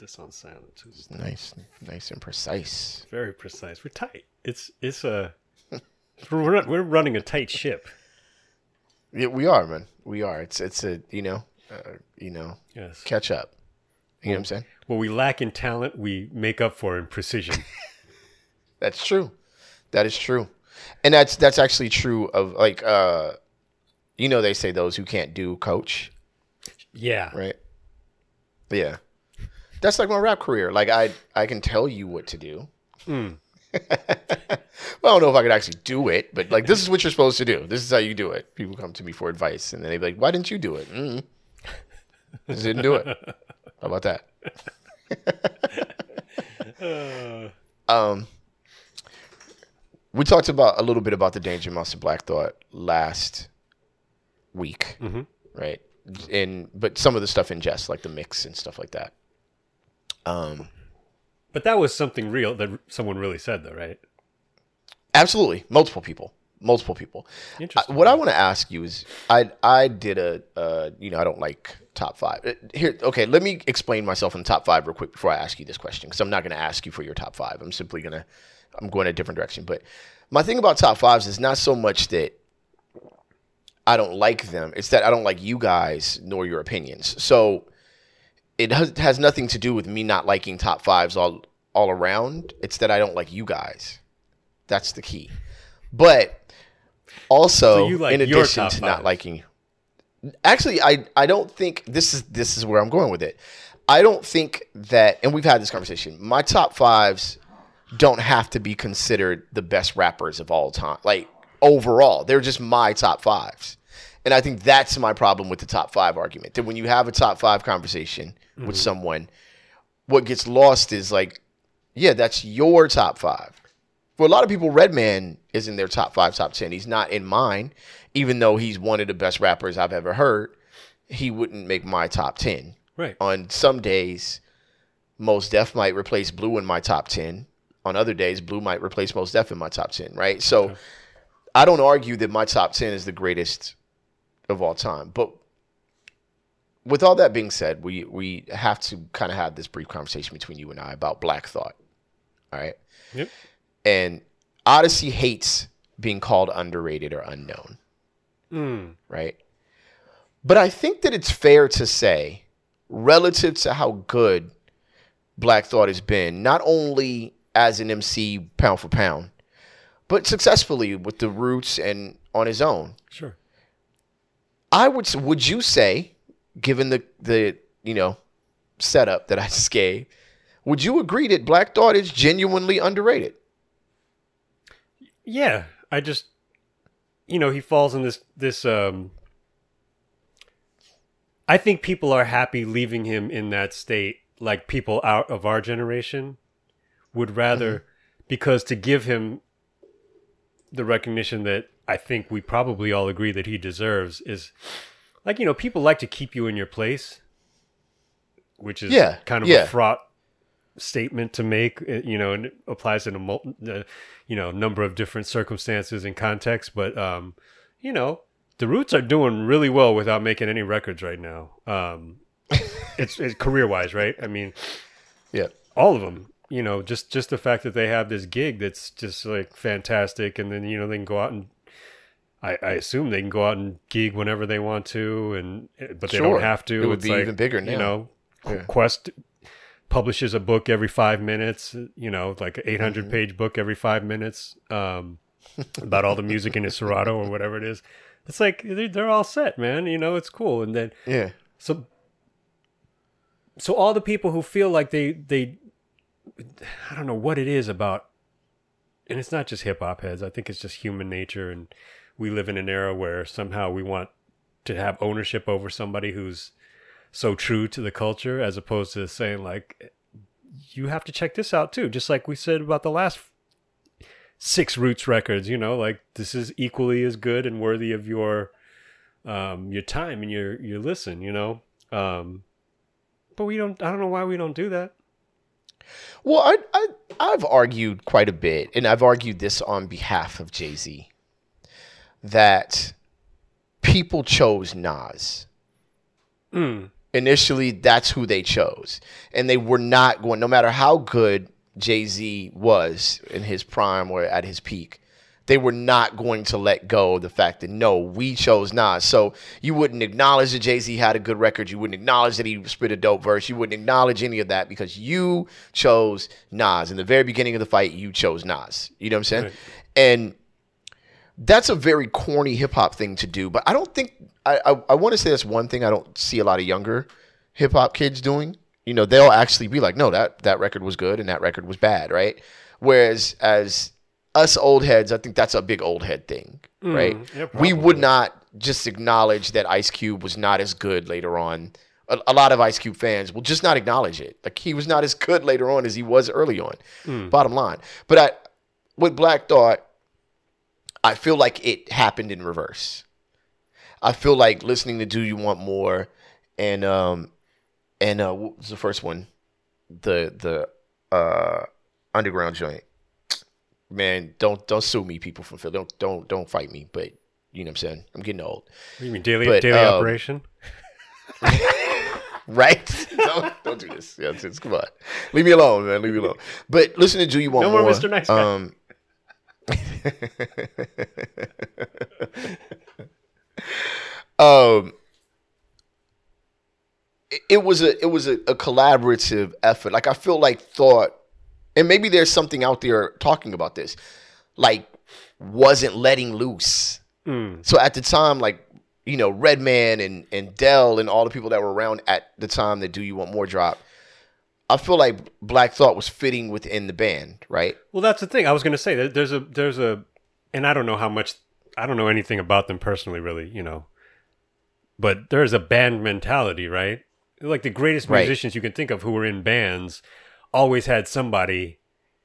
this on silent. Nice, nice and precise. Very precise. We're tight. It's it's a we're not, we're running a tight ship. Yeah, we are, man. We are. It's it's a you know, uh, you know, Yes. catch up. You know what I'm saying? What we lack in talent, we make up for in precision. That's true. That is true. And that's that's actually true of like uh you know they say those who can't do coach, yeah. right? Yeah. That's like my rap career. Like I I can tell you what to do. Mm. well, I don't know if I could actually do it, but like this is what you're supposed to do. This is how you do it. People come to me for advice and then they be like, "Why didn't you do it?" Mm. Just didn't do it. How about that? um, we talked about a little bit about the Danger Mouse of Black Thought last week, Mhm. right? And but some of the stuff in jest, like the mix and stuff like that. Um, But that was something real that someone really said, though, right? absolutely, multiple people, multiple people. I, Interesting. what I want to ask you is, I I did a uh, you know I don't like top five. Uh, Here, okay, let me explain myself in top five real quick before I ask you this question because I'm not going to ask you for your top five. I'm simply gonna I'm going a different direction. But my thing about top fives is not so much that I don't like them; it's that I don't like you guys nor your opinions. So it has, has nothing to do with me not liking top fives all all around. It's that I don't like you guys. That's the key. But also, So like in addition to not liking, actually, I I don't think this is this is where I'm going with it. I don't think that, and we've had this conversation. My top fives don't have to be considered the best rappers of all time. Like overall, they're just my top fives. And I think that's my problem with the top five argument. That when you have a top five conversation with mm-hmm. someone, what gets lost is like, yeah, that's your top five. For a lot of people, Redman is in their top five, top ten. He's not in mine, even though he's one of the best rappers I've ever heard. He wouldn't make my top ten. Right. On some days, Mos Def might replace Blu in my top ten. On other days, Blu might replace Mos Def in my top ten. Right. So I don't argue that my top ten is the greatest of all time. But with all that being said, we we have to kind of have this brief conversation between you and I about Black Thought. All right. Yep. And Oddisee hates being called underrated or unknown, Mm. right? But I think that it's fair to say, relative to how good Black Thought has been, not only as an MC pound for pound, but successfully with the roots and on his own. Sure. I would would you say, given the the you know setup that I just gave, would you agree that Black Thought is genuinely underrated? Yeah, I just, you know, he falls in this this. um I think people are happy leaving him in that state. Like people out of our generation would rather, because to give him the recognition that I think we probably all agree that he deserves is, like you know, people like to keep you in your place, which is Yeah, kind of yeah. a fraught statement to make uh, you know and it applies in a uh, you know number of different circumstances and contexts but um you know the roots are doing really well without making any records right now um it's, it's career wise right i mean Yeah. all of them you know just just the fact that they have this gig that's just like fantastic and then you know they can go out and I, I assume they can go out and gig whenever they want to, and but they Sure. don't have to. It would It's be like, even bigger You know, Yeah. Quest publishes a book every five minutes. You know, like an 800 Mm-hmm. page book every five minutes um, about all the music in his Serato or whatever it is. It's like they're, they're all set, man. You know, it's cool. And then Yeah. so so all the people who feel like they they I don't know what it is about and it's not just hip hop heads. I think it's just human nature and we live in an era where somehow we want to have ownership over somebody who's so true to the culture as opposed to saying like you have to check this out too. Just like we said about the last six roots records you know like this is equally as good and worthy of your um your time and your your listen you know? Um but we don't i don't know why we don't do that. Well, I, I I've argued quite a bit, and I've argued this on behalf of Jay Z, that people chose Nas. mm, initially that's who they chose. And they were not going, no matter how good Jay Z was in his prime or at his peak, they were not going to let go of the fact that no, we chose Nas. So you wouldn't acknowledge that Jay Z had a good record. You wouldn't acknowledge that he spit a dope verse. You wouldn't acknowledge any of that because you chose Nas. In the very beginning of the fight, you chose Nas. You know what I'm saying? Right. And that's a very corny hip hop thing to do. But I don't think I I, I want to say that's one thing I don't see a lot of younger hip hop kids doing. You know, they'll actually be like, no, that that record was good and that record was bad, right? Whereas as us old heads, I think that's a big old head thing, mm, right? yeah, we would not just acknowledge that Ice Cube was not as good later on. A, a lot of Ice Cube fans will just not acknowledge it. Like he was not as good later on as he was early on. Mm. Bottom line. But I, with Black Thought, I feel like it happened in reverse. I feel like listening to "Do You Want More" and um and uh, what was the first one? The the uh underground joint. Man, don't don't sue me, people from Philly. Don't don't don't fight me. But you know what I'm saying. I'm getting old, What do you mean daily But, daily um, operation? right? don't don't do this. Yeah, just, come on, leave me alone, man. Leave me alone. But listen to "Do You Want No more More." Mr. Nice Guy. Um, um, it, it was a it was a, a collaborative effort. Like I feel like thought, and maybe there's something out there talking about this, like wasn't letting loose. Mm. So at the time, like you know, Redman and and Dell and all the people that were around at the time that Do You Want More drop, I feel like Black Thought was fitting within the band, right? Well, that's the thing. I was going to say that there's a there's a, and I don't know how much I don't know anything about them personally, really, you know. But there's a band mentality, right? Like the greatest Right. musicians you can think of who were in bands always had somebody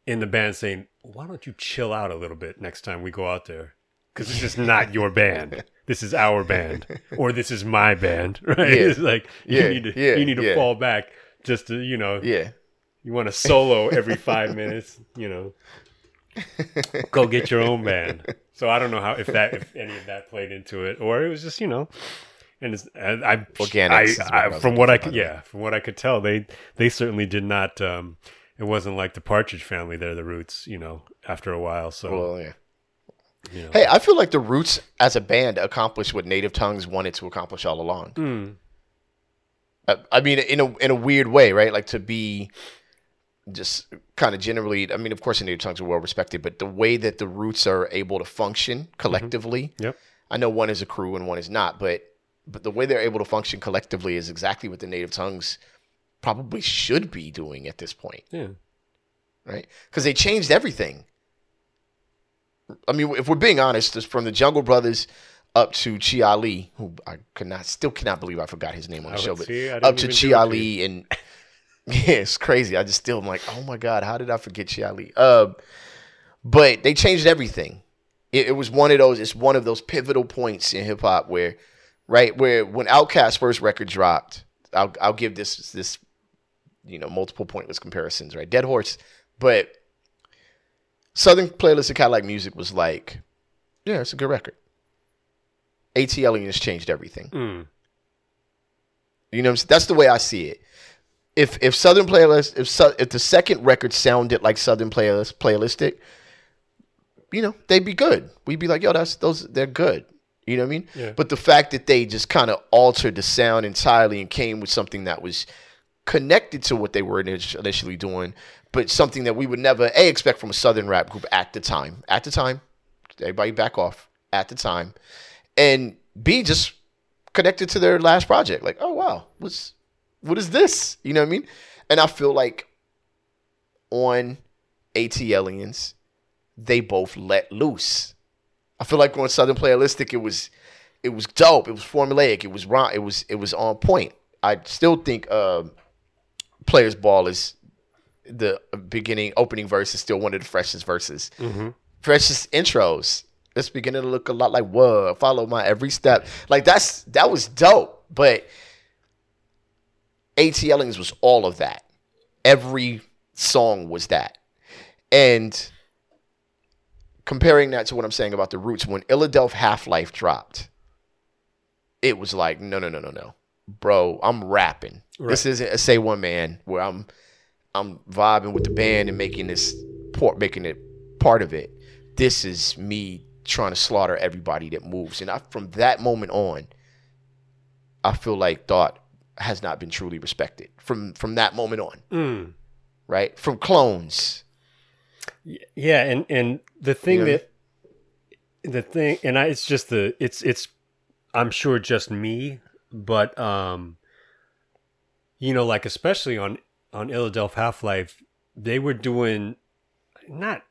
in the band saying, "Why don't you chill out a little bit next time we go out there? Because this is not your band. This is our band, or this is my band, right? Yeah. It's like Yeah, you need to yeah, you need to fall back just to you know Yeah. you want to solo every five minutes, you know. Go get your own band. So I don't know how if that if any of that played into it, or it was just you know, and it's and I, from what I could by the way. yeah from what I could tell they they certainly did not. um It wasn't like the Partridge Family. They're the Roots, you know. After a while, so Well, yeah. you know. Hey, I feel like the Roots as a band accomplished what Native Tongues wanted to accomplish all along. Mm, I, mean, in a in a weird way, right? Like to be just kind of generally. I mean, of course, the Native Tongues are well respected, but the way that the Roots are able to function mm-hmm. collectively. Yep. I know one is a crew and one is not, but but the way they're able to function collectively is exactly what the Native Tongues probably should be doing at this point. yeah. right? Because they changed everything. I mean, if we're being honest, from the Jungle Brothers up to Chi Ali, who I could not, still cannot believe I forgot his name on the I show, but see, up to Chi do it to Ali and yeah, it's crazy. I just still am like, oh my god, how did I forget Chi Ali? Uh, but they changed everything. It, it was one of those. It's one of those pivotal points in hip hop where, right, where when Outkast's first record dropped, I'll I'll give this this, you know, multiple pointless comparisons, right? Dead Horse, but Southernplayalisticadillacmuzik was like, yeah, it's a good record. ATLiens changed everything. Mm, You know, what I'm saying? that's the way I see it. If if Southern Playlist, if if the second record sounded like Southern Playlist playlistic, you know, they'd be good. We'd be like, yo, that's those, they're good. You know what I mean? Yeah. But the fact that they just kind of altered the sound entirely and came with something that was connected to what they were initially doing, but something that we would never a expect from a Southern rap group at the time. At the time, everybody back off. At the time, and b just connected to their last project. Like, oh wow, what's what is this? You know what I mean? And I feel like on ATLiens, they both let loose. I feel like on Southern Playalistic, it was it was dope. It was formulaic. It was wrong. It was it was on point. I still think uh, Players Ball is the beginning opening verse is still one of the freshest verses, hmm freshest intros. It's beginning to look a lot like whoa. Follow my every step. Like that's that was dope. But ATLiens was all of that. Every song was that. And comparing that to what I'm saying about the roots, when Illadelph Half Life dropped, it was like, no, no, no, no, no. bro, I'm rapping. This isn't a say one man where I'm I'm vibing with the band and making this part making it part of it. This is me trying to slaughter everybody that moves. And I, from that moment on, I feel like thought has not been truly respected. From from that moment on, Mm. right? From clones. Yeah, and and the thing that the thing and I it's just the it's it's I'm sure just me, but um you know like especially on on Illadelph Half-Life, they were doing not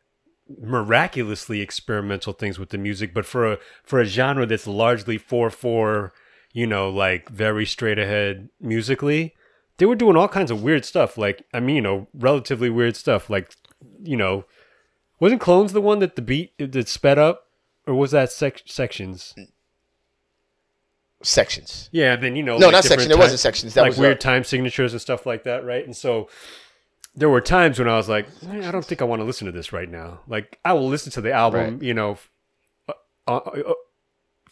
miraculously experimental things with the music, but for a for a genre that's largely 4/4, you know, like very straight ahead musically, they were doing all kinds of weird stuff like I mean, you know, relatively weird stuff like you know, wasn't Clones the one that the beat that sped up, or was that sec- sections? Sections. Yeah, then you know, No, like not section. It wasn't sections. That like was weird uh, time signatures and stuff like that, right? And so there were times when I was like, "Eh, I don't think I want to listen to this right now. Like I will listen to the album, Right. you know, uh, uh, uh,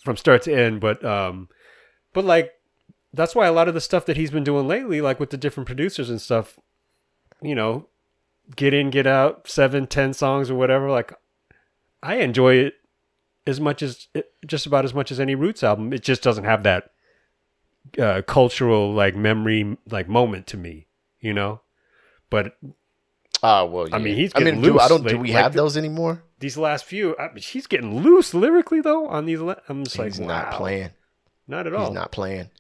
from start to end, but um, but like that's why a lot of the stuff that he's been doing lately, like with the different producers and stuff, you know, get in, get out, seven, ten songs or whatever. Like I enjoy it as much as just about as much as any Roots album. It just doesn't have that uh, cultural like memory like moment to me, you know. But Ah, well, I mean, yeah. he's I mean, do I don't. Do we like have the- those anymore? these last few, I, she's getting loose lyrically though on these. I'm just He's like, not wow. playing. not at all. He's not playing.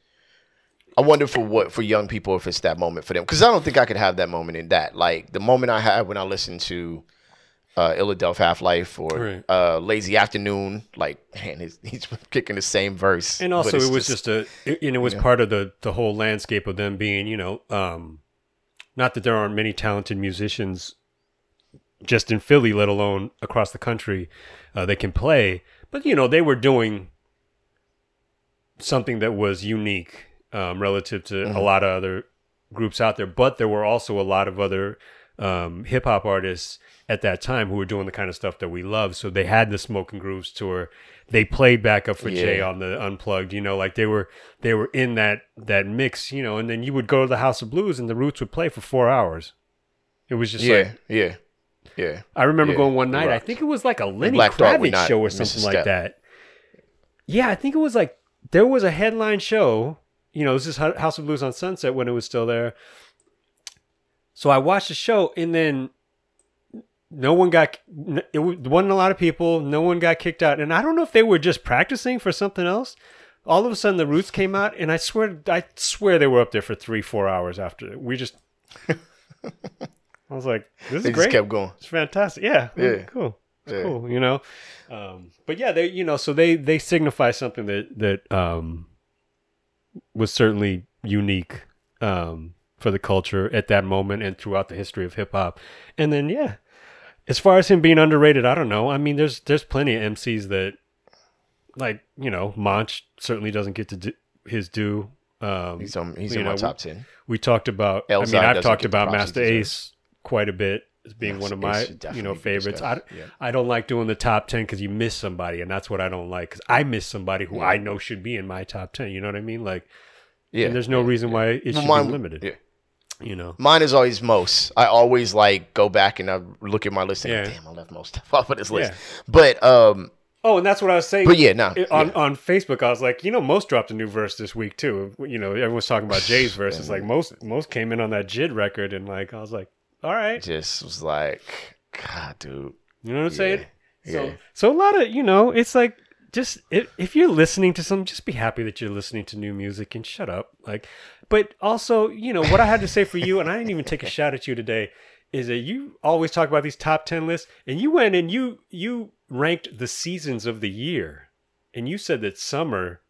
I wonder for what for young people if it's that moment for them because I don't think I could have that moment in that. Like the moment I had when I listened to uh, Illadelph Half Life or Right. uh, Lazy Afternoon, like man, he's, he's kicking the same verse. and also it was just, a it, and it was Yeah. part of the the whole landscape of them being you know um not that there aren't many talented musicians just in philly let alone across the country uh, that can play. But you know they were doing something that was unique um, relative to Mm-hmm. a lot of other groups out there. But there were also a lot of other um, hip-hop artists at that time who were doing the kind of stuff that we love. So they had the smoking grooves tour they played backup for jay on the unplugged you know like they were they were in that that mix you know and then you would go to the house of blues and the roots would play for four hours it was just yeah, like yeah, yeah. I remember Yeah, going one night. I think it was like a Lenny Black Kravitz show or something like that. Yeah, I think it was like there was a headline show. You know, this is House of Blues on Sunset when it was still there. So I watched the show, and then no one got. It wa- wasn't a lot of people. No one got kicked out, and I don't know if they were just practicing for something else. All of a sudden, the Roots came out, and I swear, I swear they were up there for three, four hours after. We just. I was like, "This is They great." just kept going. It's fantastic. Yeah. Yeah. Cool. Yeah. cool. You know. Um, but yeah, they you know so they they signify something that that um, was certainly unique um, for the culture at that moment and throughout the history of hip hop. And then yeah, as far as him being underrated, I don't know. I mean, there's there's plenty of MCs that like you know Monch certainly doesn't get to do his due. Um, He's on. He's in my top ten. we talked about. I mean, I've talked about Masta. Ace quite a bit as being one of my you know favorites. I, yeah. I don't like doing the top ten because you miss somebody, and that's what I don't like. Because I miss somebody who I know should be in my top ten. You know what I mean? Like, Yeah. and there's no yeah, reason yeah. why it should Mine- be limited. Yeah. You know? Mine is always most. I always like go back and I look at my list and Yeah. damn, I left most stuff off of this list. Yeah. But um, Oh, and that's what I was saying. but yeah, no. It- on yeah. on Facebook, I was like, you know, Mos dropped a new verse this week too. You know, everyone's talking about Jay's verse. It's like Mos Mos came in on that Jid record, and like I was like, all right, just was like, God, dude. you know what I'm saying? So, yeah. so a lot of you know, it's like just if, if you're listening to some, just be happy that you're listening to new music and shut up. Like, but also, you know, what I had to say for you, and I didn't even take a shot at you today, is that you always talk about these top ten lists, and you went and you you ranked the seasons of the year, and you said that summer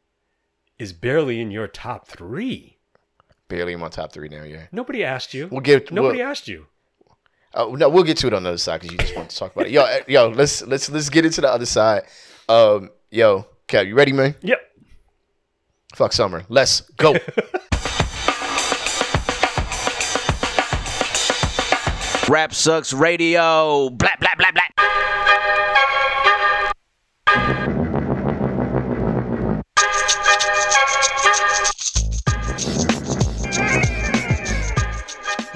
is barely in your top three. Barely in my top three now. Yeah. Nobody asked you. We'll get. Nobody We'll, asked you. uh, no, we'll get to it on the other side because you just want to talk about it. Yo, uh, yo, let's let's let's get into the other side. Um, yo, Cap, you ready, man? Yep. Fuck summer. Let's go. Rap Sucks Radio. Blah blah blah blah.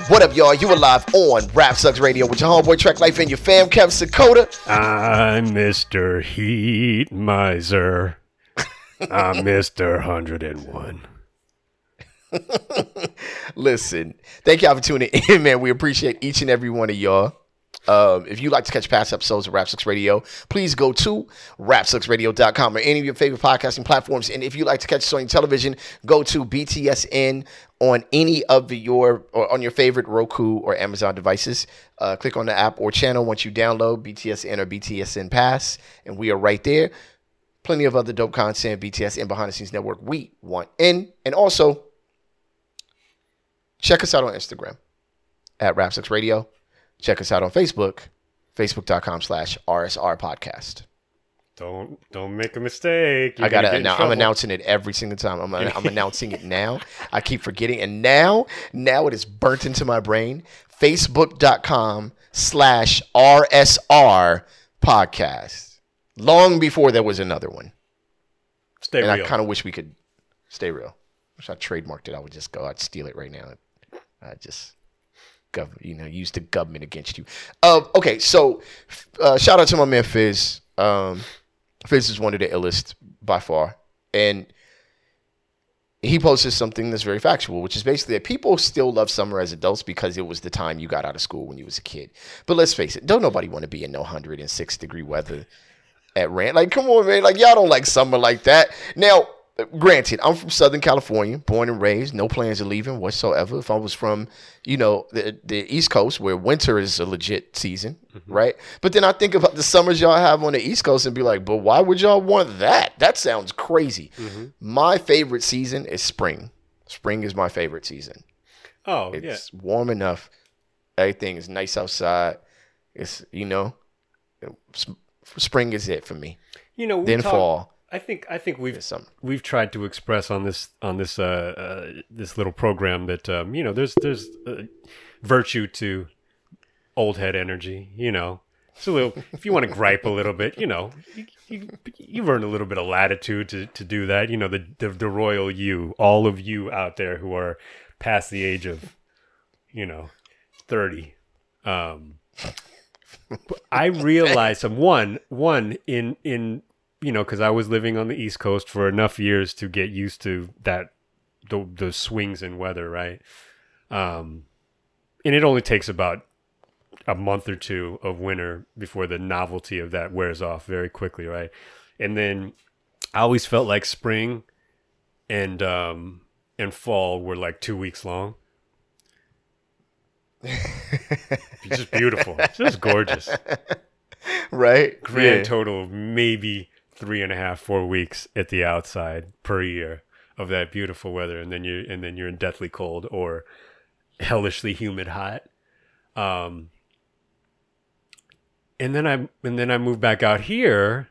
What up, y'all? You are live on Rap Sucks Radio with your homeboy Track Life and your fam, Kevin Sakota. I'm Mr. Heat Miser. I'm Mr. 101. Listen, thank y'all for tuning in, man. We appreciate each and every one of y'all. Um, if you'd like to catch past episodes of Rap Sucks Radio, please go to rapsucksradio.com or any of your favorite podcasting platforms. And if you'd like to catch us on television, go to BTSN on any of your or on your favorite Roku or Amazon devices. Uh, click on the app or channel once you download BTSN or BTSN Pass, and we are right there. Plenty of other dope content, BTSN Behind the Scenes Network. We want in, and also check us out on Instagram at Rap Sucks Radio. Check us out on Facebook, facebook.com slash RSR podcast. Don't don't make a mistake. You're I gotta gonna get in announce, I'm announcing it every single time. I'm, I'm announcing it now. I keep forgetting. And now, now it is burnt into my brain. Facebook.com slash RSR podcast. Long before there was another one. Stay and real. I kind of wish we could stay real. Wish I trademarked it. I would just go. I'd steal it right now. I just, gov, you know, use the government against you. Um, okay, so uh, shout out to my man Fizz. Um, Fizz is one of the illest by far, and he posted something that's very factual, which is basically that people still love summer as adults because it was the time you got out of school when you was a kid. But let's face it, don't nobody want to be in no 106 degree weather at rant. Like, come on, man. Like, y'all don't like summer like that. Now, granted, I'm from Southern California, born and raised, no plans of leaving whatsoever. If I was from, you know, the, the East Coast where winter is a legit season, mm-hmm. right? But then I think about the summers y'all have on the East Coast and be like, but why would y'all want that? That sounds crazy. Mm-hmm. My favorite season is spring. Spring is my favorite season. oh yeah. It's warm enough. Everything is nice outside. It's, you know, spring is it for me. You know, we Then talk- fall I think I think we've we've tried to express on this on this uh, uh this little program that um you know there's there's uh, virtue to old head energy you know. It's a little if you want to gripe a little bit you know you, you, you've earned a little bit of latitude to, to do that. You know the, the the royal you all of you out there who are past the age of you know 30 um I realize some one one in in you know because I was living on the East Coast for enough years to get used to that the the swings in weather, right? Um, and it only takes about a month or two of winter before the novelty of that wears off very quickly, right? And then I always felt like spring and um and fall were like two weeks long. Just beautiful. Just gorgeous. Right? Grand Yeah. total of maybe three and a half, four weeks at the outside per year of that beautiful weather, and then you and then you're in deathly cold or hellishly humid hot. Um, and then I and then I moved back out here,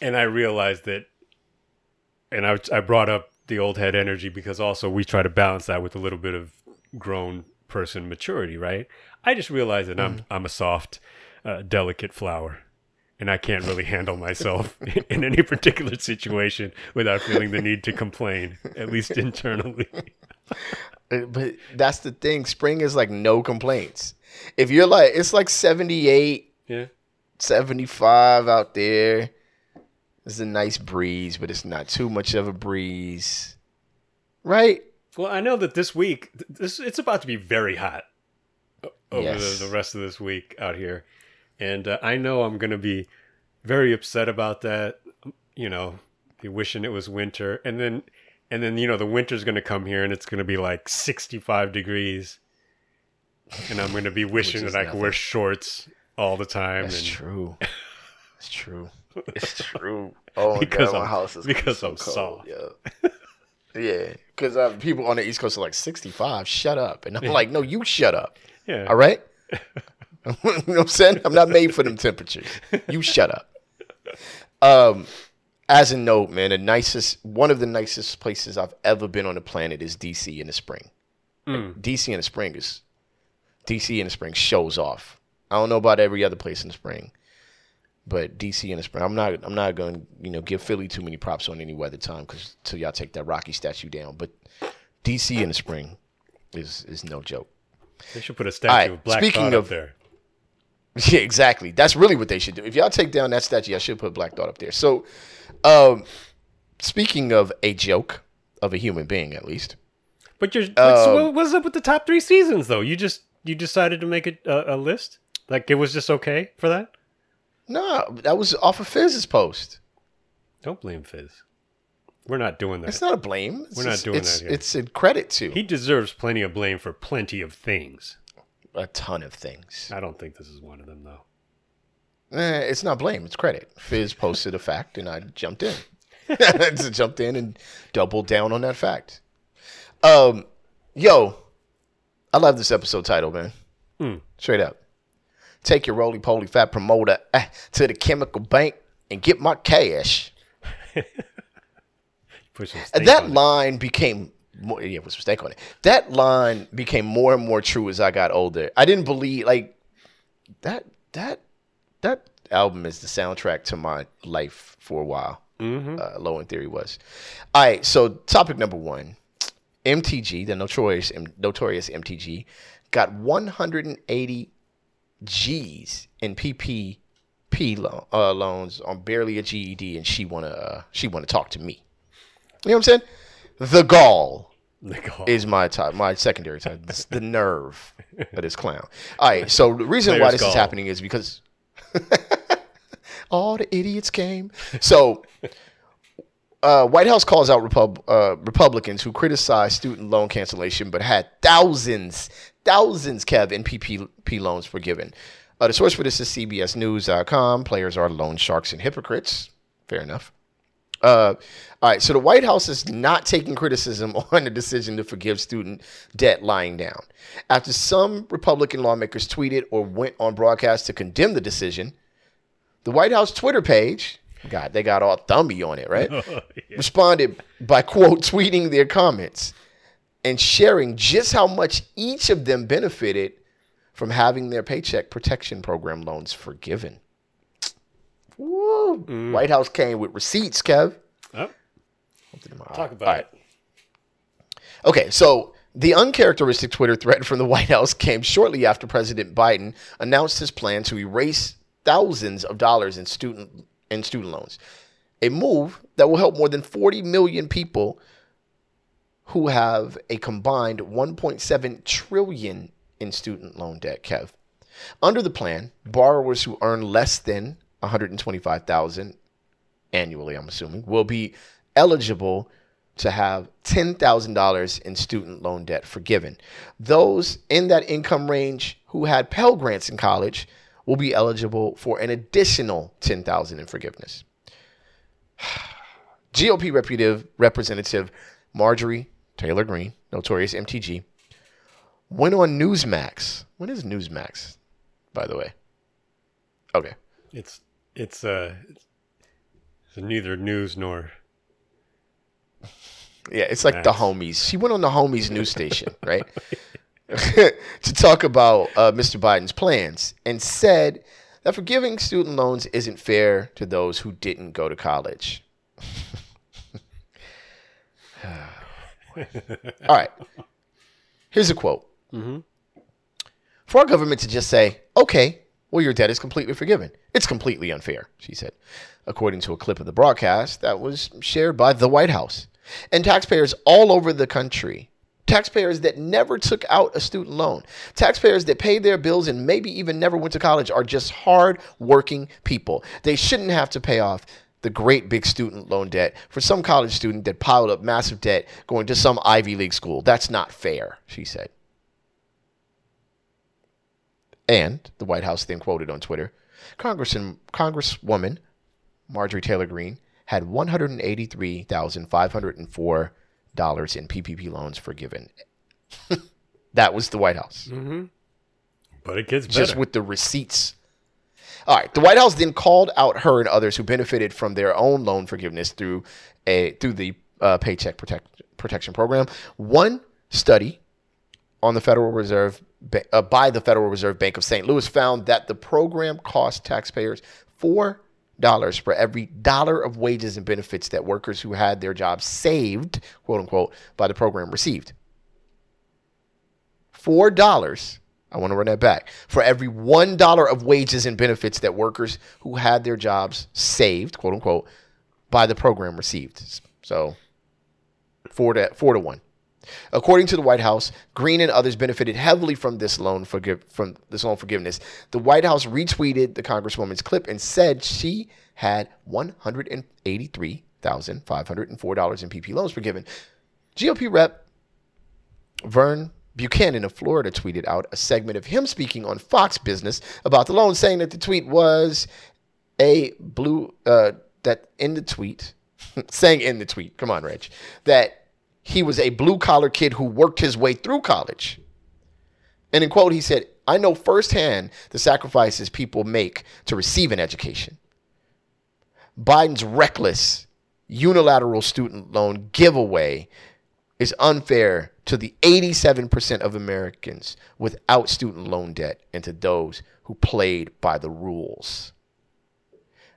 and I realized that, and I I brought up the old head energy because also we try to balance that with a little bit of grown person maturity, right? I just realized that I'm I'm a soft, uh, delicate flower, and I can't really handle myself in any particular situation without feeling the need to complain, at least internally. Uh, But that's the thing. Spring is like no complaints. If you're like, it's like 78, yeah. 75 out there. It's a nice breeze, but it's not too much of a breeze. Right? Well, I know that this week, this it's about to be very hot over Yes. the, the rest of this week out here, and uh, I know I'm going to be very upset about that. You know, be wishing it was winter, and then and then you know the winter's going to come here, and it's going to be like 65 degrees, and I'm going to be wishing that I could wear shorts all the time. That's and, true. It's true. It's true. Oh my Because god, my I'm- house is because so I'm cold. soft. Yeah. yeah, because uh, people on the East Coast are like 65. Shut up, and I'm like, no, you shut up. Yeah. All right. you know what I'm saying? I'm not made for them temperatures. You shut up. Um, as a note, man, the nicest, one of the nicest places I've ever been on the planet is DC in the spring. Mm. DC in the spring is DC in the spring shows off. I don't know about every other place in the spring, but DC in the spring. I'm not. I'm not going to you know give Philly too many props on any weather time because till y'all take that Rocky statue down. But DC in the spring is is no joke. They should put a statue right, of Black speaking Thought of- up there. Yeah, exactly. That's really what they should do. If y'all take down that statue, I should put Black Thought up there. So, um, speaking of a joke of a human being, at least. But you're what's, Um, what- what's up with the top three seasons though? You just you decided to make it a, a list? Like it was just okay for that? No, that was off of Fizz's post. Don't blame Fizz. We're not doing that. It's not a blame. It's We're not just- doing it's, that here. It's a credit to He deserves plenty of blame for plenty of things. A ton of things. I don't think this is one of them though. Eh, it's not blame. It's credit. Fizz posted a fact, and I jumped in. Just jumped in and doubled down on that fact. Um, yo, I love this episode title, man. Hmm. Straight up. Take your roly poly fat promoter eh, to the chemical bank and get my cash. That on it. line became more, yeah, some steak on it. That line became more and more true as I got older. I didn't believe like that that that album is the soundtrack to my life for a while. Mm-hmm. Uh, Low End Theory was. All right, so topic number one, MTG, the notorious notorious MTG, got 180 G's in PPP lo- uh, loans on barely a GED, and she wanna uh, she wanna talk to me. You know what I'm saying? The gall Is my top, my secondary type. It's the nerve of this clown. All right, so the reason why this is happening is because all the idiots came. So, uh, White House calls out Repub- uh, Republicans who criticized student loan cancellation, but had thousands, thousands, Kev, in PPP loans forgiven. Uh, the source for this is CBS CBSNews.com. Players are loan sharks and hypocrites. Fair enough. Uh, all right, so the White House is not taking criticism on the decision to forgive student debt lying down. After some Republican lawmakers tweeted or went on broadcast to condemn the decision, the White House Twitter page, God, they got all thumby on it, right? Responded by quote tweeting their comments and sharing just how much each of them benefited from having their paycheck protection program loans forgiven. Woo. Mm. White House came with receipts, Kev. Oh, talk about All right. it. Okay, so the uncharacteristic Twitter thread from the White House came shortly after President Biden announced his plan to erase thousands of dollars in student in student loans. A move that will help more than 40 million people who have a combined 1.7 trillion in student loan debt, Kev. Under the plan, borrowers who earn less than 125,000 annually, I'm assuming, will be eligible to have $10,000 in student loan debt forgiven. Those in that income range who had Pell Grants in college will be eligible for an additional 10,000 in forgiveness. GOP representative, representative Marjorie Taylor Greene, notorious MTG, went on Newsmax. When is Newsmax, by the way? Okay. It's it's uh it's neither news nor Yeah, it's like the homies. She went on the homies news station, right? to talk about uh, Mr. Biden's plans and said that forgiving student loans isn't fair to those who didn't go to college. All right. Here's a quote. For our government to just say, okay, well, your debt is completely forgiven. It's completely unfair, she said, according to a clip of the broadcast that was shared by the White House. And taxpayers all over the country, taxpayers that never took out a student loan, taxpayers that paid their bills and maybe even never went to college are just hard working people. They shouldn't have to pay off the great big student loan debt for some college student that piled up massive debt going to some Ivy League school. That's not fair, she said. And the White House then quoted on Twitter Congressman, Congresswoman Marjorie Taylor Greene had $183,504 in PPP loans forgiven. that was the White House, but it gets better. just with the receipts. All right. The White House then called out her and others who benefited from their own loan forgiveness through a through the uh, Paycheck Protect, Protection Program. One study on the Federal Reserve uh, by the Federal Reserve Bank of St. Louis found that the program cost taxpayers four dollars for every dollar of wages and benefits that workers who had their jobs saved, quote unquote, by the program received. four dollars. I want to run that back. For every one dollar of wages and benefits that workers who had their jobs saved, quote unquote, by the program received. So four to four to one. According to the White House, Greene and others benefited heavily from this loan forgive from this loan forgiveness. The White House retweeted the Congresswoman's clip and said she had one hundred and eighty-three thousand five hundred and four dollars in PP loans forgiven. GOP rep Vern Buchanan of Florida tweeted out a segment of him speaking on Fox Business about the loan, saying that the tweet was a blue uh, that in the tweet, saying in the tweet, come on, Rich, that he was a blue collar kid who worked his way through college. And in quote, he said, I know firsthand the sacrifices people make to receive an education. Biden's reckless unilateral student loan giveaway is unfair to the 87% of Americans without student loan debt and to those who played by the rules.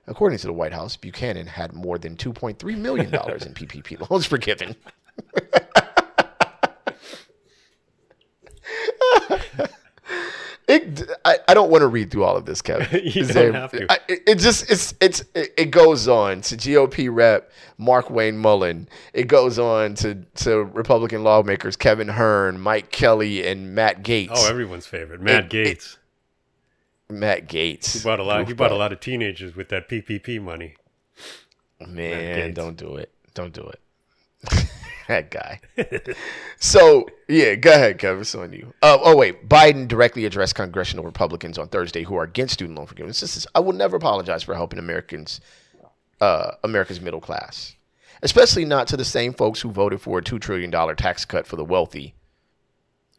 According to the White House, Buchanan had more than $2.3 million in PPP loans forgiven. It, I, I don't want to read through all of this, Kevin. You don't have to. I, it, it just it's it's it, it goes on to GOP rep Markwayne Mullin. It goes on to to Republican lawmakers Kevin Hern, Mike Kelly, and Matt Gaetz. Oh, everyone's favorite, Matt It- Gaetz. Matt Gaetz. he bought a lot. He bought a lot of teenagers with that PPP money. Man, don't do it. Don't do it. That guy. so yeah, go ahead, Kevin. It's on you. Uh, oh wait, Biden directly addressed congressional Republicans on Thursday who are against student loan forgiveness. This is, I will never apologize for helping Americans, uh, America's middle class, especially not to the same folks who voted for a two trillion dollar tax cut for the wealthy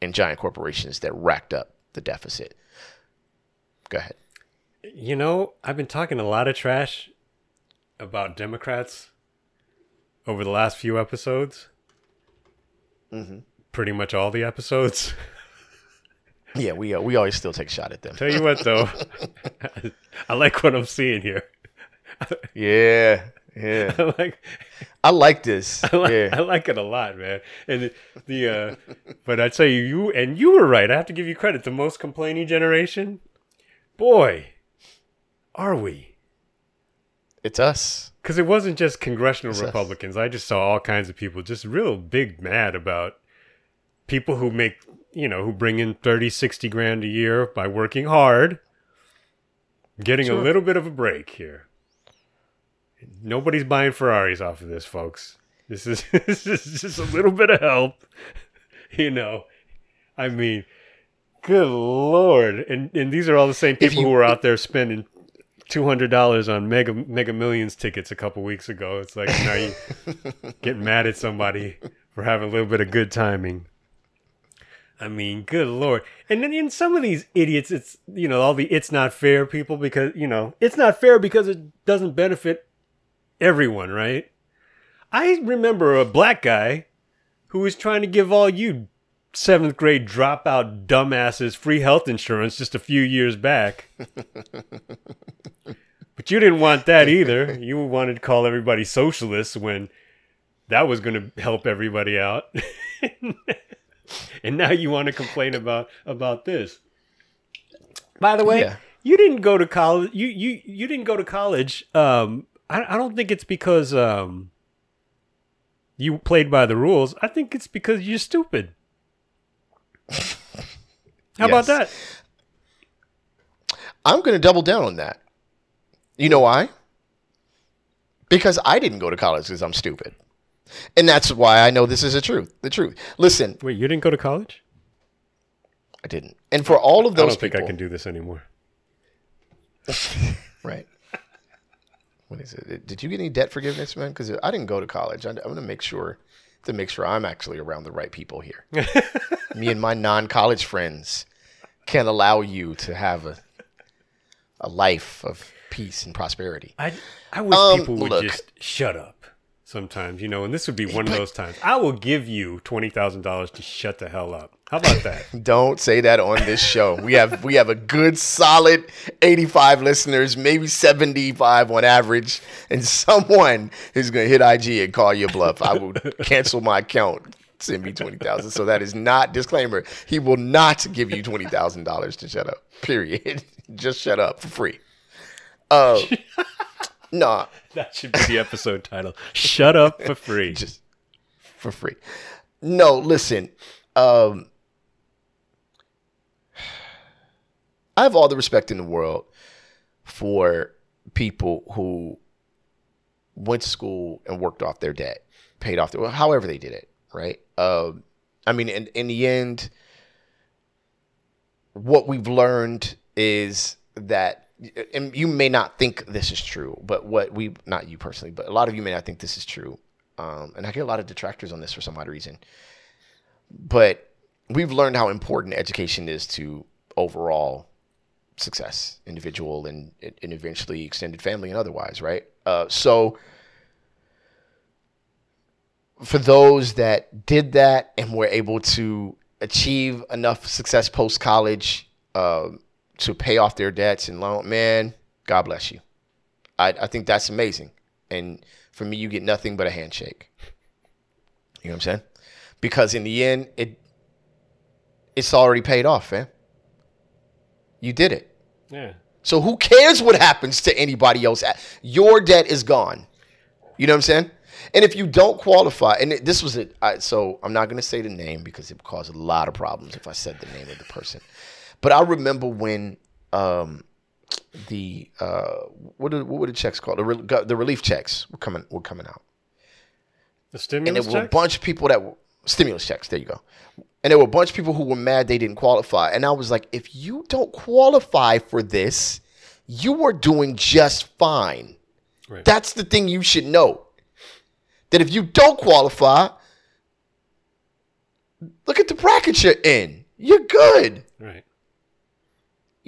and giant corporations that racked up the deficit. Go ahead. You know, I've been talking a lot of trash about Democrats over the last few episodes. Mm-hmm. Pretty much all the episodes. Yeah, we uh, we always still take a shot at them. Tell you what, though, I like what I'm seeing here. Yeah, yeah. I like, I like this. I like, yeah. I like it a lot, man. And the, the uh, but I tell you, you and you were right. I have to give you credit. The most complaining generation, boy, are we? It's us. Because it wasn't just congressional. Republicans. I just saw all kinds of people just real big mad about people who make, you know, who bring in 30, 60 grand a year by working hard, getting a little bit of a break here. Nobody's buying Ferraris off of this, folks. This is, this is just a little bit of help. You know, I mean, good lord. And, and these are all the same people you- who were out there spending two hundred dollars on Mega Mega Millions tickets a couple weeks ago. It's like now you getting mad at somebody for having a little bit of good timing. I mean, good lord! And then in some of these idiots, it's you know all the it's not fair people because you know it's not fair because it doesn't benefit everyone, right? I remember a black guy who was trying to give all you seventh grade dropout dumbasses free health insurance just a few years back. But you didn't want that either. You wanted to call everybody socialists when that was going to help everybody out. and now you want to complain about about this. By the way, Yeah. you didn't go to college. You you you didn't go to college. Um, I I don't think it's because um you played by the rules. I think it's because you're stupid. How about that? I'm going to double down on that. You know why? Because I didn't go to college because I'm stupid. And that's why I know this is the truth. The truth. Listen, Wait, you didn't go to college? I didn't. And for all of those I don't think people, I can do this anymore. right? What is it? Did you get any debt forgiveness, man? Because I didn't go to college. I- I'm going to make sure to make sure I'm actually around the right people here. Me and my non-college friends can allow you to have a a life of peace and prosperity. I I wish Um, people would look. just shut up sometimes, you know, and this would be one of those times. I will give you twenty thousand dollars to shut the hell up. How about that? Don't say that on this show. We have we have a good solid 85 listeners, maybe 75 on average, and someone is going to hit IG and call you a bluff. I will cancel my account send me twenty thousand. So that is not disclaimer. He will not give you twenty thousand dollars to shut up. Period. Just shut up for free. Uh, nah, That should be the episode title. Shut up for free. just for free. No, listen. Um, I have all the respect in the world for people who went to school and worked off their debt, paid off their, however they did it, right? Um, I mean, in, in the end, what we've learned is that and you may not think this is true but what we not you personally but a lot of you may not think this is true. Um, and i get a lot of detractors on this for some odd reason. But we've learned how important education is to overall success individual and, and eventually extended family and otherwise right? Uh, so for those that did that and were able to achieve enough success post college um, to pay off their debts and loan, man, God bless you. I, I think that's amazing. And for me, you get nothing but a handshake. You know what I'm saying? Because in the end, it it's already paid off, man. You did it. Yeah. So who cares what happens to anybody else? Your debt is gone. You know what I'm saying? And if you don't qualify, and this was it, so I'm not going to say the name because it would cause a lot of problems if I said the name of the person. But I remember when um, the uh, what are, what were the checks called? The, re- the relief checks were coming were coming out, The stimulus. and there were a bunch of people that were stimulus checks. There you go. And there were a bunch of people who were mad they didn't qualify. And I was like, if you don't qualify for this, you are doing just fine. Right. That's the thing you should know. That if you don't qualify, look at the bracket you're in. You're good. right.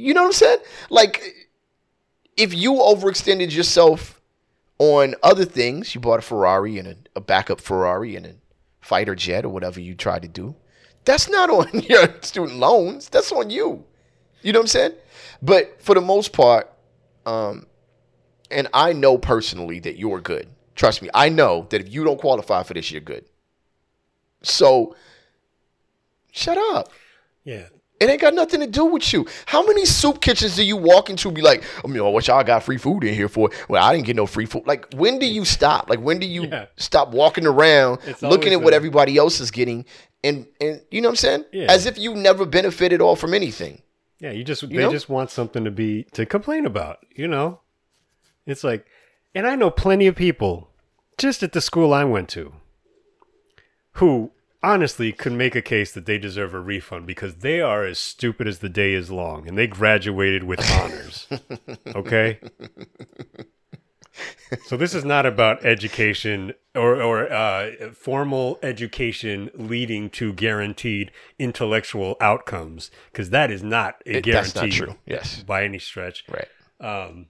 You know what I'm saying? Like, if you overextended yourself on other things, you bought a Ferrari and a, a backup Ferrari and a fighter jet or whatever you tried to do, that's not on your student loans. That's on you. You know what I'm saying? But for the most part, um, and I know personally that you're good. Trust me, I know that if you don't qualify for this, you're good. So, shut up. Yeah. It ain't got nothing to do with you. How many soup kitchens do you walk into be like, oh, I mean, what y'all got free food in here for? Well, I didn't get no free food. Like, when do you stop? Like, when do you Yeah. stop walking around It's looking at what everybody else is getting and, and you know what I'm saying? Yeah. As if you never benefited all from anything. Yeah, you just they know? just want something to be to complain about, you know? It's like and I know plenty of people just at the school I went to who honestly could make a case that they deserve a refund because they are as stupid as the day is long and they graduated with honors. okay? So this is not about education or, or uh, formal education leading to guaranteed intellectual outcomes, because that is not a It- guarantee that's not true. Yes. by any stretch. Right. Um,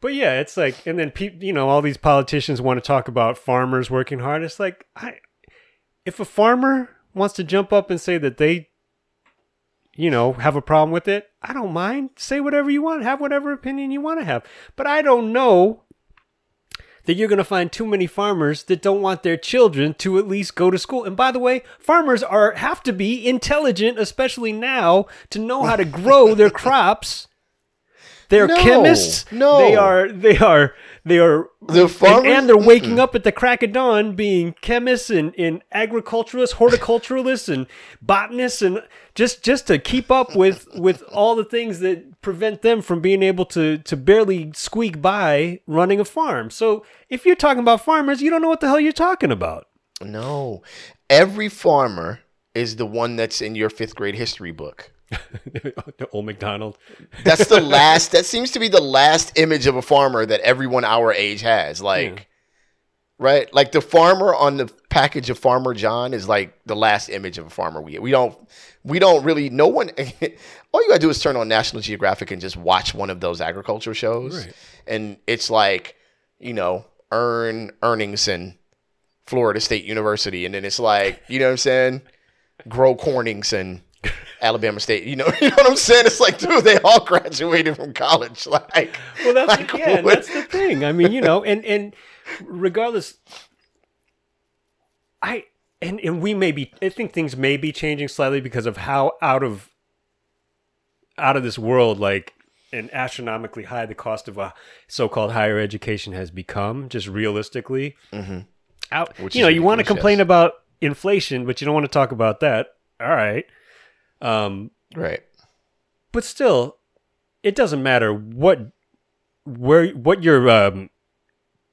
but yeah, it's like, and then people, you know, all these politicians want to talk about farmers working hard. It's like, I, if a farmer wants to jump up and say that they, you know, have a problem with it, I don't mind. Say whatever you want, have whatever opinion you want to have. But I don't know that you're going to find too many farmers that don't want their children to at least go to school. And by the way, farmers are have to be intelligent, especially now, to know how to grow their crops. They're No, chemists. no. they are. They are. They are. The and, farmers- and they're waking hmm. up at the crack of dawn, being chemists and, and agriculturalists, horticulturalists, and botanists, and just just to keep up with with all the things that prevent them from being able to to barely squeak by running a farm. So if you're talking about farmers, you don't know what the hell you're talking about. No. Every farmer is the one that's in your fifth grade history book. Old McDonald. That's the last. That seems to be the last image of a farmer that everyone our age has. Like, right? Like the farmer on the package of Farmer John is like the last image of a farmer we we don't we don't really. No one. all you gotta do is turn on National Geographic and just watch one of those agriculture shows, Right. and it's like you know earn earnings in Florida State University, and then it's like you know what I'm saying, grow cornings and. Alabama State, you know, you know what I'm saying? It's like, dude, they all graduated from college. Like, Well, that's like, and what- that's the thing. I mean, you know, and and regardless, I and and we may be I think things may be changing slightly because of how out of out of this world like and astronomically high the cost of a so-called higher education has become just realistically mm-hmm. out Which you know you want to complain yes. about inflation but you don't want to talk about that all right um Right. but still it doesn't matter what where what your um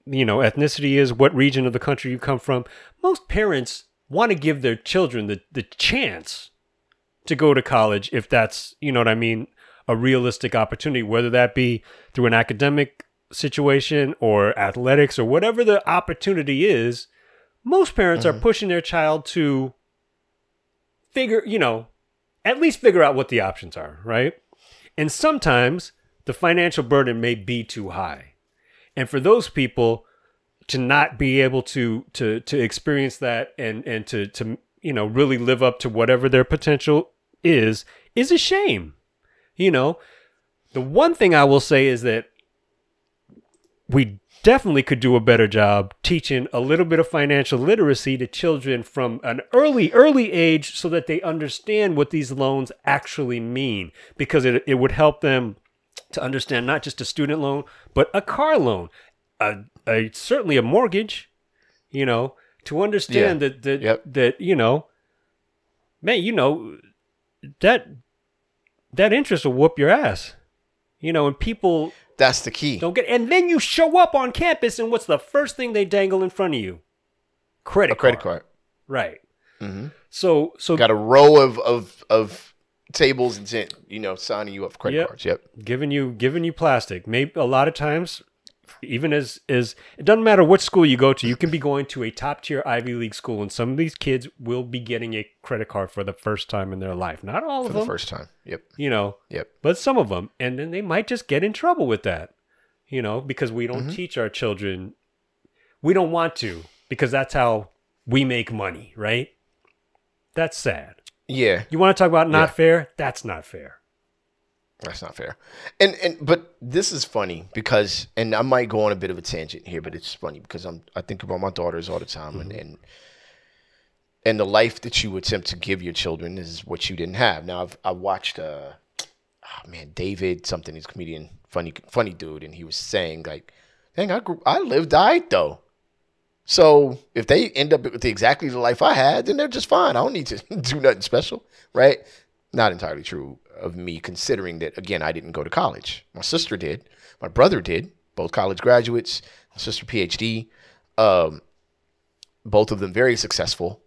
you know ethnicity is what region of the country you come from. Most parents want to give their children the the chance to go to college if that's you know what i mean a realistic opportunity whether that be through an academic situation or athletics or whatever the opportunity is. Most parents are pushing their child to figure you know at least figure out what the options are, right? And sometimes the financial burden may be too high. And for those people to not be able to to to experience that and and to to you know really live up to whatever their potential is is a shame. You know, the one thing I will say is that we definitely could do a better job teaching a little bit of financial literacy to children from an early early age so that they understand what these loans actually mean because it, it would help them to understand not just a student loan but a car loan a, a certainly a mortgage you know to understand Yeah. that that, Yep. that you know man you know that that interest will whoop your ass you know and people That's the key. don't get and then you show up on campus and what's the first thing they dangle in front of you credit a credit card. right Mhm. so so Got a row of of of tables and you know, signing you up for credit Yep. cards. Yep. giving you giving you plastic maybe a lot of times even as as it doesn't matter what school you go to you can be going to a top tier ivy league school and some of these kids will be getting a credit card for the first time in their life not all For of them, the first time. Yep. you know Yep. but some of them and then they might just get in trouble with that you know because we don't Mm-hmm. teach our children we don't want to because that's how we make money right that's sad Yeah. you want to talk about not Yeah. fair that's not fair That's not fair. And and but this is funny because and I might go on a bit of a tangent here, but it's funny because I'm I think about my daughters all the time and and and the life that you attempt to give your children is what you didn't have. Now I've I watched uh oh man, David something, he's a comedian, funny funny dude, and he was saying like, dang, I grew I lived died though. So if they end up with exactly the life I had, then they're just fine. I don't need to do nothing special, right? Not entirely true of me, considering that again I didn't go to college. My sister did, my brother did, both college graduates. My sister PhD, um, both of them very successful.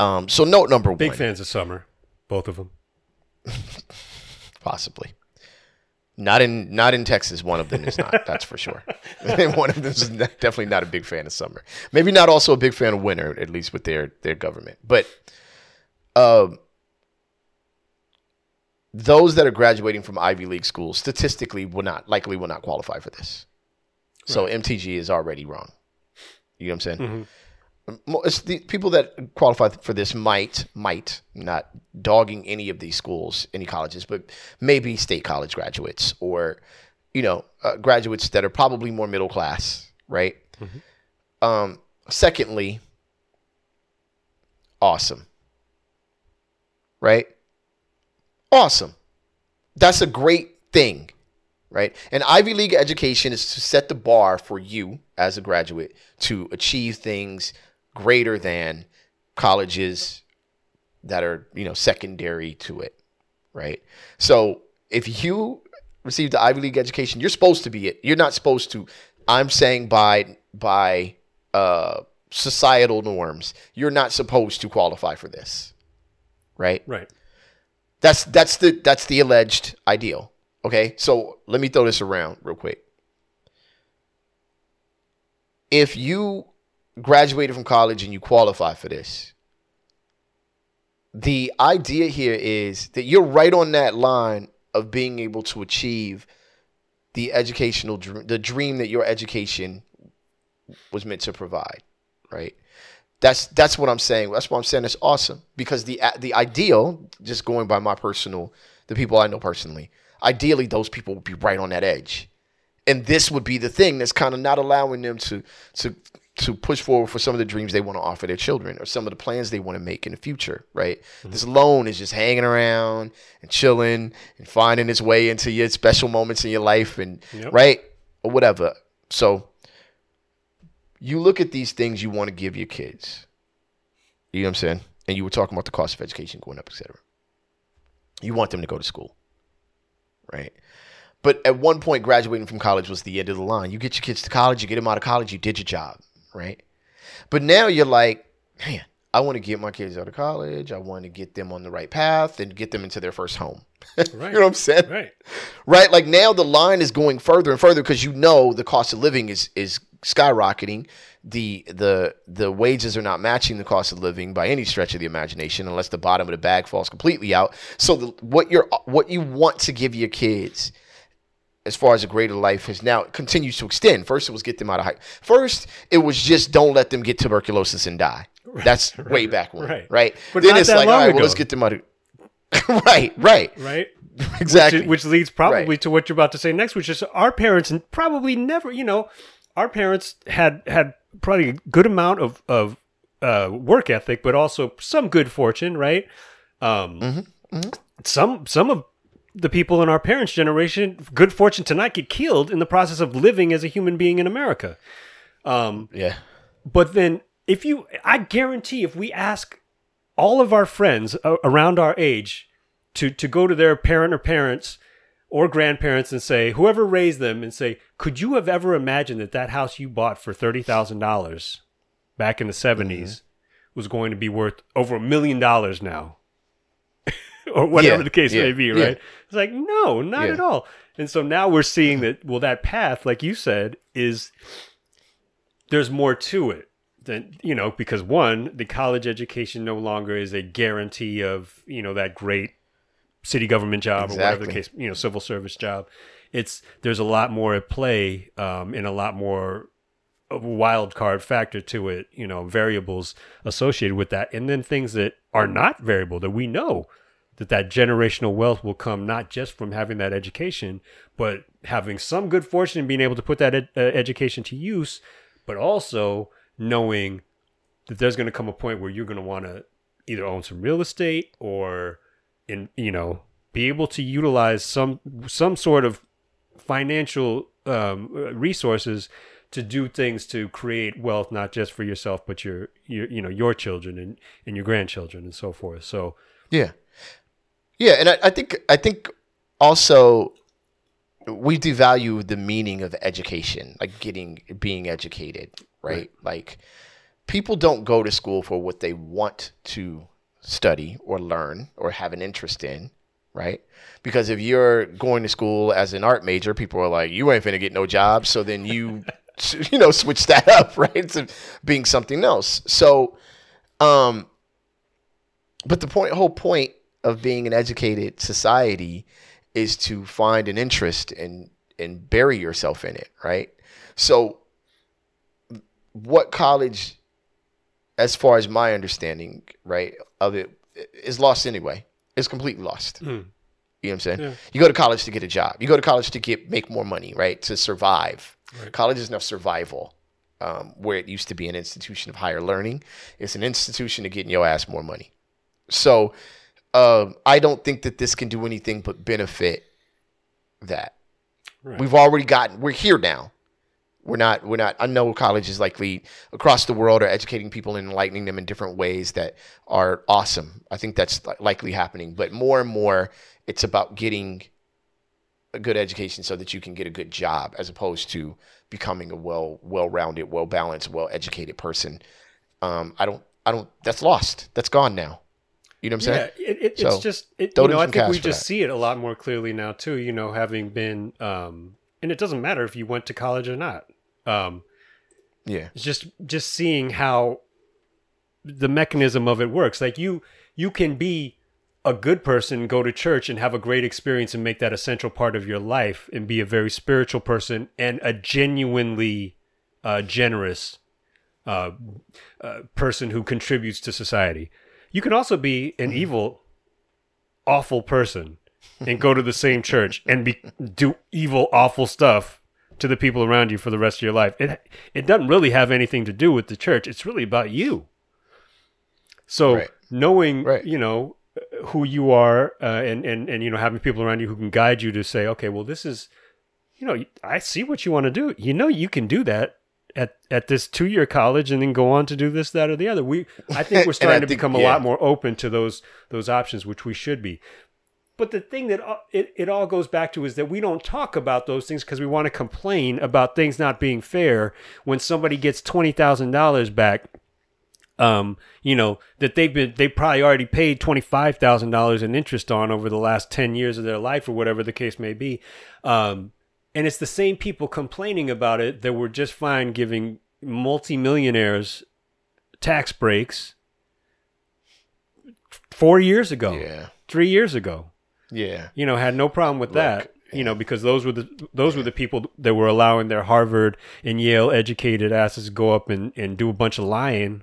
Um, so note number one. big fans of summer both of them possibly. Not in not in Texas. One of them is not. that's for sure. one of them is not- definitely not a big fan of summer. Maybe not also a big fan of winter, at least with their their government. But um, those that are graduating from Ivy League schools statistically will not likely will not qualify for this. So MTG is already wrong. You know what I'm saying? Mo- It's the people that qualify for this might might not dogging any of these schools, any colleges, but maybe state college graduates or you know uh, graduates that are probably more middle class, right? Um, secondly, awesome, right? Awesome. That's a great thing, right? And Ivy League education is to set the bar for you as a graduate to achieve things greater than colleges that are, you know, secondary to it, right? So if you receive the Ivy League education, you're supposed to be it. You're not supposed to. I'm saying by by uh, societal norms, you're not supposed to qualify for this, right? right That's that's the that's the alleged ideal. Okay, so let me throw this around real quick. If you graduated from college and you qualify for this, the idea here is that you're right on that line of being able to achieve the educational dr- the dream that your education was meant to provide, right? That's that's what I'm saying. That's what I'm saying. It's awesome because the the ideal, just going by my personal, the people I know personally, ideally those people would be right on that edge, and this would be the thing that's kind of not allowing them to to to push forward for some of the dreams they want to offer their children or some of the plans they want to make in the future, right? Mm-hmm. This loan is just hanging around and chilling and finding its way into your special moments in your life and Yep. right or whatever. So you look at these things you want to give your kids. You know what I'm saying? And you were talking about the cost of education going up, et cetera. You want them to go to school, right? But at one point, graduating from college was the end of the line. You get your kids to college, you get them out of college, you did your job, right? But now you're like, man, I want to get my kids out of college. I want to get them on the right path and get them into their first home. Right. you know what I'm saying? Right. right? Like now the line is going further and further because you know the cost of living is is skyrocketing. The the the wages are not matching the cost of living by any stretch of the imagination, unless the bottom of the bag falls completely out. So the, what you're what you want to give your kids. As far as a greater life has now continues to extend. First, it was get them out of high. First, it was just don't let them get tuberculosis and die. That's way back when, right. right? But then it's like, all right, well, let's get them out of. right, right, Right. exactly. Which, which leads probably Right. to what you're about to say next, which is our parents and probably never, you know, our parents had had probably a good amount of of uh, work ethic, but also some good fortune, right? Um, Mm-hmm. Some some of the people in our parents' generation, good fortune to not get killed in the process of living as a human being in America. yeah. But then, if you, I guarantee, if we ask all of our friends around our age to to go to their parent or parents or grandparents and say, whoever raised them, and say, could you have ever imagined that that house you bought for thirty thousand dollars back in the 70s mm-hmm. was going to be worth over a million dollars now? or whatever Yeah, the case yeah, may be, yeah. right? It's like, no, not Yeah. at all. And so now we're seeing that, well, that path, like you said, is there's more to it than you know because one the college education no longer is a guarantee of you know that great city government job or whatever the case you know civil service job it's there's a lot more at play um, and a lot more of a wild card factor to it you know variables associated with that and then things that are not variable that we know that that generational wealth will come not just from having that education but having some good fortune and being able to put that ed- uh, education to use but also knowing that there's going to come a point where you're going to want to either own some real estate or in you know be able to utilize some some sort of financial um, resources to do things to create wealth not just for yourself but your your you know your children and, and your grandchildren and so forth. So Yeah, yeah, and I, I think I think also we devalue the meaning of education, like getting being educated, right? Like people don't go to school for what they want to study or learn or have an interest in, right? Because if you're going to school as an art major, people are like, "You ain't finna get no job," so then you you know switch that up, right, to being something else. So, um, but the point, whole point of being an educated society is to find an interest and and bury yourself in it, right? So, what college, as far as my understanding, right, of it, is lost anyway. It's completely lost. You know what I'm saying? Yeah. You go to college to get a job. You go to college to get make more money, right? To survive. Right. College is now survival. Um, where it used to be an institution of higher learning, it's an institution of getting your ass more money. So um, I don't think that this can do anything but benefit that. Right. We've already gotten. We're here now. We're not. We're not. I know colleges likely across the world are educating people and enlightening them in different ways that are awesome. I think that's likely happening. But more and more, it's about getting a good education so that you can get a good job, as opposed to becoming a well, well-rounded, well-balanced, well-educated person. Um, I don't. I don't. That's lost. That's gone now. You know what I'm saying? Yeah, it, it, So, it's just it, you know I think we just that. see it a lot more clearly now too. You know, having been um, and it doesn't matter if you went to college or not. Um, Yeah. just just seeing how the mechanism of it works. Like you you can be a good person, go to church and have a great experience and make that a central part of your life and be a very spiritual person and a genuinely uh, generous uh, uh, person who contributes to society. You can also be an evil, awful person and go to the same church and be do evil, awful stuff to the people around you for the rest of your life. It it doesn't really have anything to do with the church. It's really about you. So Right. knowing, Right. you know, who you are, uh, and and and you know, having people around you who can guide you to say, okay, well, this is, you know, I see what you want to do. You know, you can do that. At, at this two year college and then go on to do this that or the other we I think we're starting to think- become a lot more open to those those options which we should be but the thing that it, it all goes back to is that we don't talk about those things because we want to complain about things not being fair when somebody gets $20,000 back. Um, you know, that they've been, they probably already paid $25,000 in interest on over the last 10 years of their life or whatever the case may be. Um, and it's the same people complaining about it that were just fine giving multimillionaires tax breaks four years ago, Yeah. three years ago Yeah. you know had no problem with that you know because those were the those were the people that were allowing their harvard and yale educated asses to go up and, and do a bunch of lying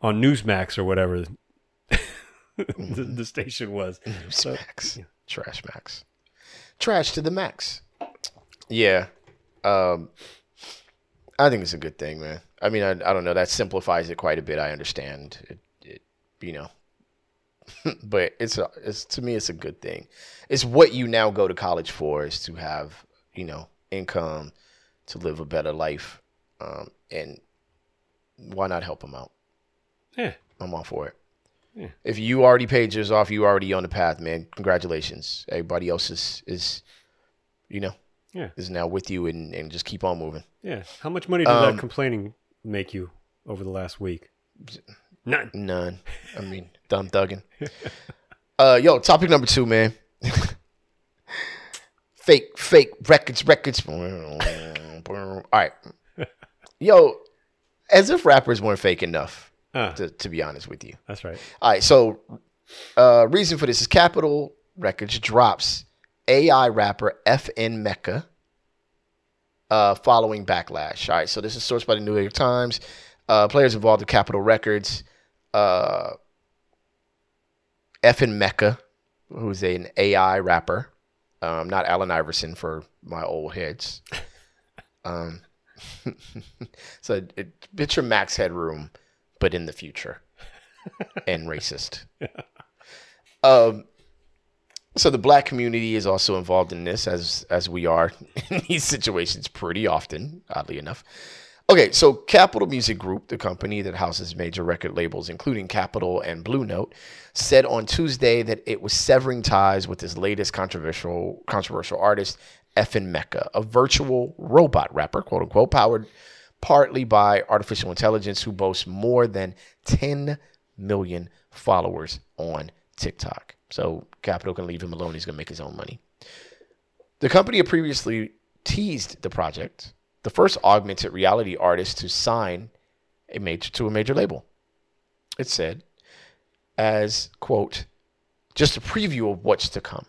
on newsmax or whatever the, the station was So- Max. Trash Max. Trash to the max. Yeah. Um I think it's a good thing, man. I mean, I, I don't know. That simplifies it quite a bit. I understand it, it you know. but it's a, it's to me it's a good thing. It's what you now go to college for is to have, you know, income to live a better life. Um and why not help them out? yeah I'm all for it. Yeah. If you already paid yours off, you already on the path, man. Congratulations. Everybody else is is you know Yeah. is now with you and, and just keep on moving. yeah how much money did Um, that complaining make you over the last week none None. I mean, dumb thugging. uh yo, topic number two, man. fake, fake records, records. All right. Yo, as if rappers weren't fake enough, ah, to, to be honest with you. that's right All right, so uh, reason for this is Capitol Records drops AI rapper FN Meka uh, following backlash. All right, so this is sourced by the New York Times. Uh, players involved with Capitol Records, FN Meka, who's an AI rapper, um, not Allen Iverson for my old heads. Um, so it, picture Max Headroom, but in the future and racist. Um, so the black community is also involved in this, as as we are in these situations pretty often, oddly enough. Okay, so Capitol Music Group, the company that houses major record labels, including Capitol and Blue Note, said on Tuesday that it was severing ties with its latest controversial controversial artist, FN Meka, a virtual robot rapper, quote unquote, powered partly by artificial intelligence, who boasts more than 10 million followers on TikTok. So Capitol can leave him alone. He's going to make his own money. The company had previously teased the project, the first augmented reality artist to sign a major to a major label. It said, as quote, just a preview of what's to come.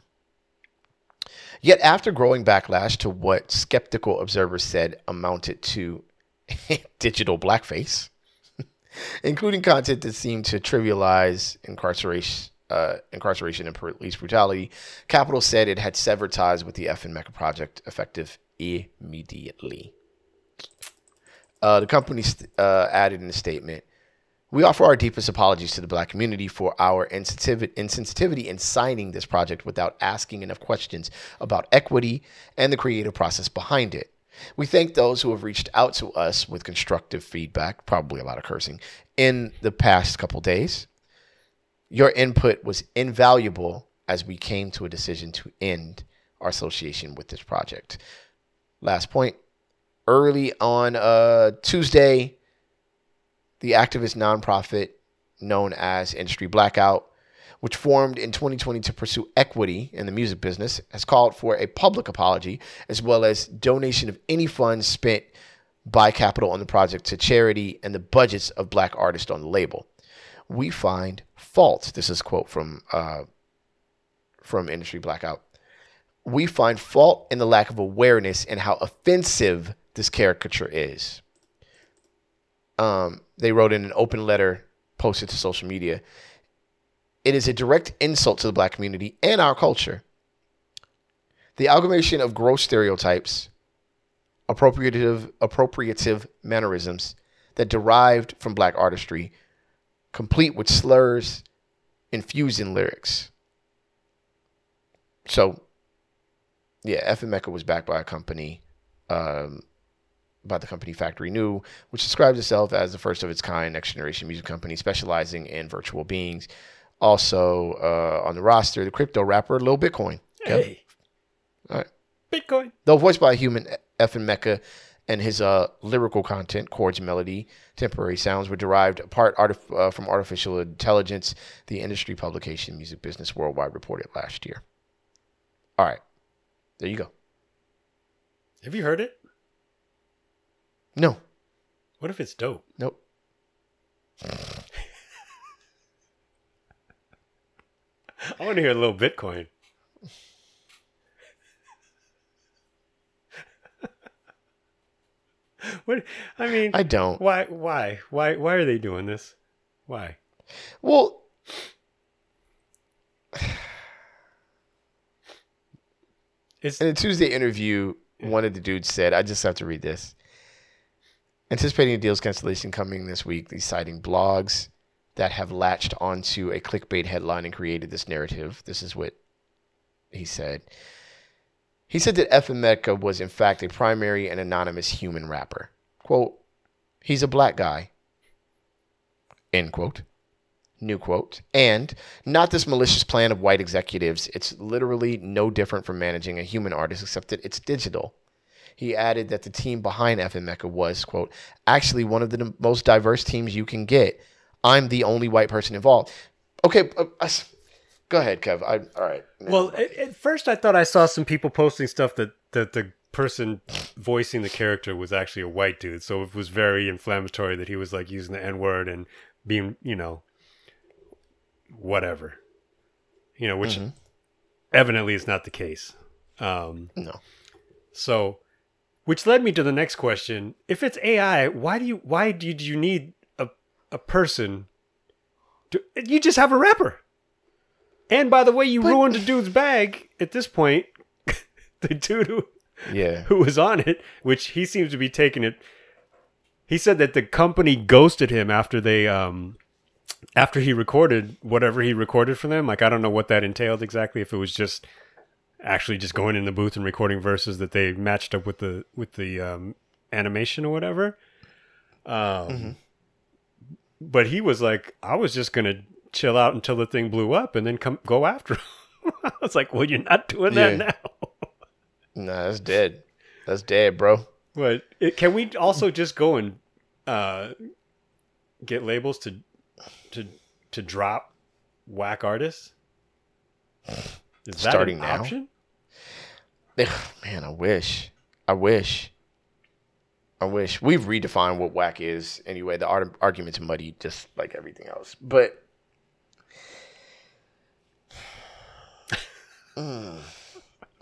Yet after growing backlash to what skeptical observers said amounted to digital blackface, including content that seemed to trivialize incarceration, uh, incarceration and police brutality, Capitol said it had severed ties with the FN Meka project effective immediately. Uh, the company st- uh, added in a statement, "We offer our deepest apologies to the Black community for our insensitivity, insensitivity in signing this project without asking enough questions about equity and the creative process behind it." We thank those who have reached out to us with constructive feedback, probably a lot of cursing, in the past couple days. Your input was invaluable as we came to a decision to end our association with this project. Last point. Early on uh, Tuesday, the activist nonprofit known as Industry Blackout, which formed in 2020 to pursue equity in the music business, has called for a public apology as well as donation of any funds spent by Capitol on the project to charity and the budgets of black artists on the label. We find fault. This is quote from uh, from Industry Blackout. We find fault in the lack of awareness and how offensive this caricature is. Um, they wrote in an open letter posted to social media. It is a direct insult to the black community and our culture. The amalgamation of gross stereotypes, appropriative appropriative mannerisms that derived from black artistry, complete with slurs infused in lyrics. So, yeah, FN Meka was backed by a company, um, by the company Factory New, which describes itself as the first of its kind next generation music company specializing in virtual beings. Also uh, on the roster, the crypto rapper Lil Bitcoin. Hey, All right. Bitcoin. Though voiced by a human, FN Meka and his uh, lyrical content, chords, melody, temporary sounds were derived apart artif- uh, from artificial intelligence, the industry publication Music Business Worldwide reported last year. All right. There you go. Have you heard it? No. What if it's dope? Nope. I want to hear a little Bitcoin. what? I mean, I don't. why? Why? Why? Why are they doing this? Why? Well, It's in a Tuesday interview, one of the dudes said, I just have to read this. Anticipating a deal's cancellation coming this week, he's citing blogs that have latched onto a clickbait headline and created this narrative. This is what he said. He said that FM was, in fact, a primary and anonymous human rapper. Quote, he's a black guy. End quote. New quote. And not this malicious plan of white executives. It's literally no different from managing a human artist, except that it's digital. He added that the team behind FN Meka was, quote, actually one of the most diverse teams you can get. I'm the only white person involved. Okay, uh, uh, go ahead, Kev. I, all right. well. At, at first, I thought I saw some people posting stuff that that the person voicing the character was actually a white dude, so it was very inflammatory that he was like using the N word and being, you know, whatever, you know, which evidently is not the case. Um, No. So, which led me to the next question: If it's AI, why do you why did you need a a person? To, you just have a rapper. And by the way, you ruined a dude's bag at this point. the dude who Yeah. who was on it, which he seems to be taking it. He said that the company ghosted him after they um after he recorded whatever he recorded for them. Like I don't know what that entailed exactly. If it was just actually just going in the booth and recording verses that they matched up with the with the um, animation or whatever. Um, But he was like, I was just gonna chill out until the thing blew up and then come go after him. I was like, well, you're not doing that Yeah. now. Nah, that's dead. That's dead, bro. But it, can we also just go and uh, get labels to to to drop whack artists? Is that Starting an now? option? Man, I wish. I wish. I wish. We've redefined what whack is anyway. The art- argument's muddy, just like everything else. But. Mm.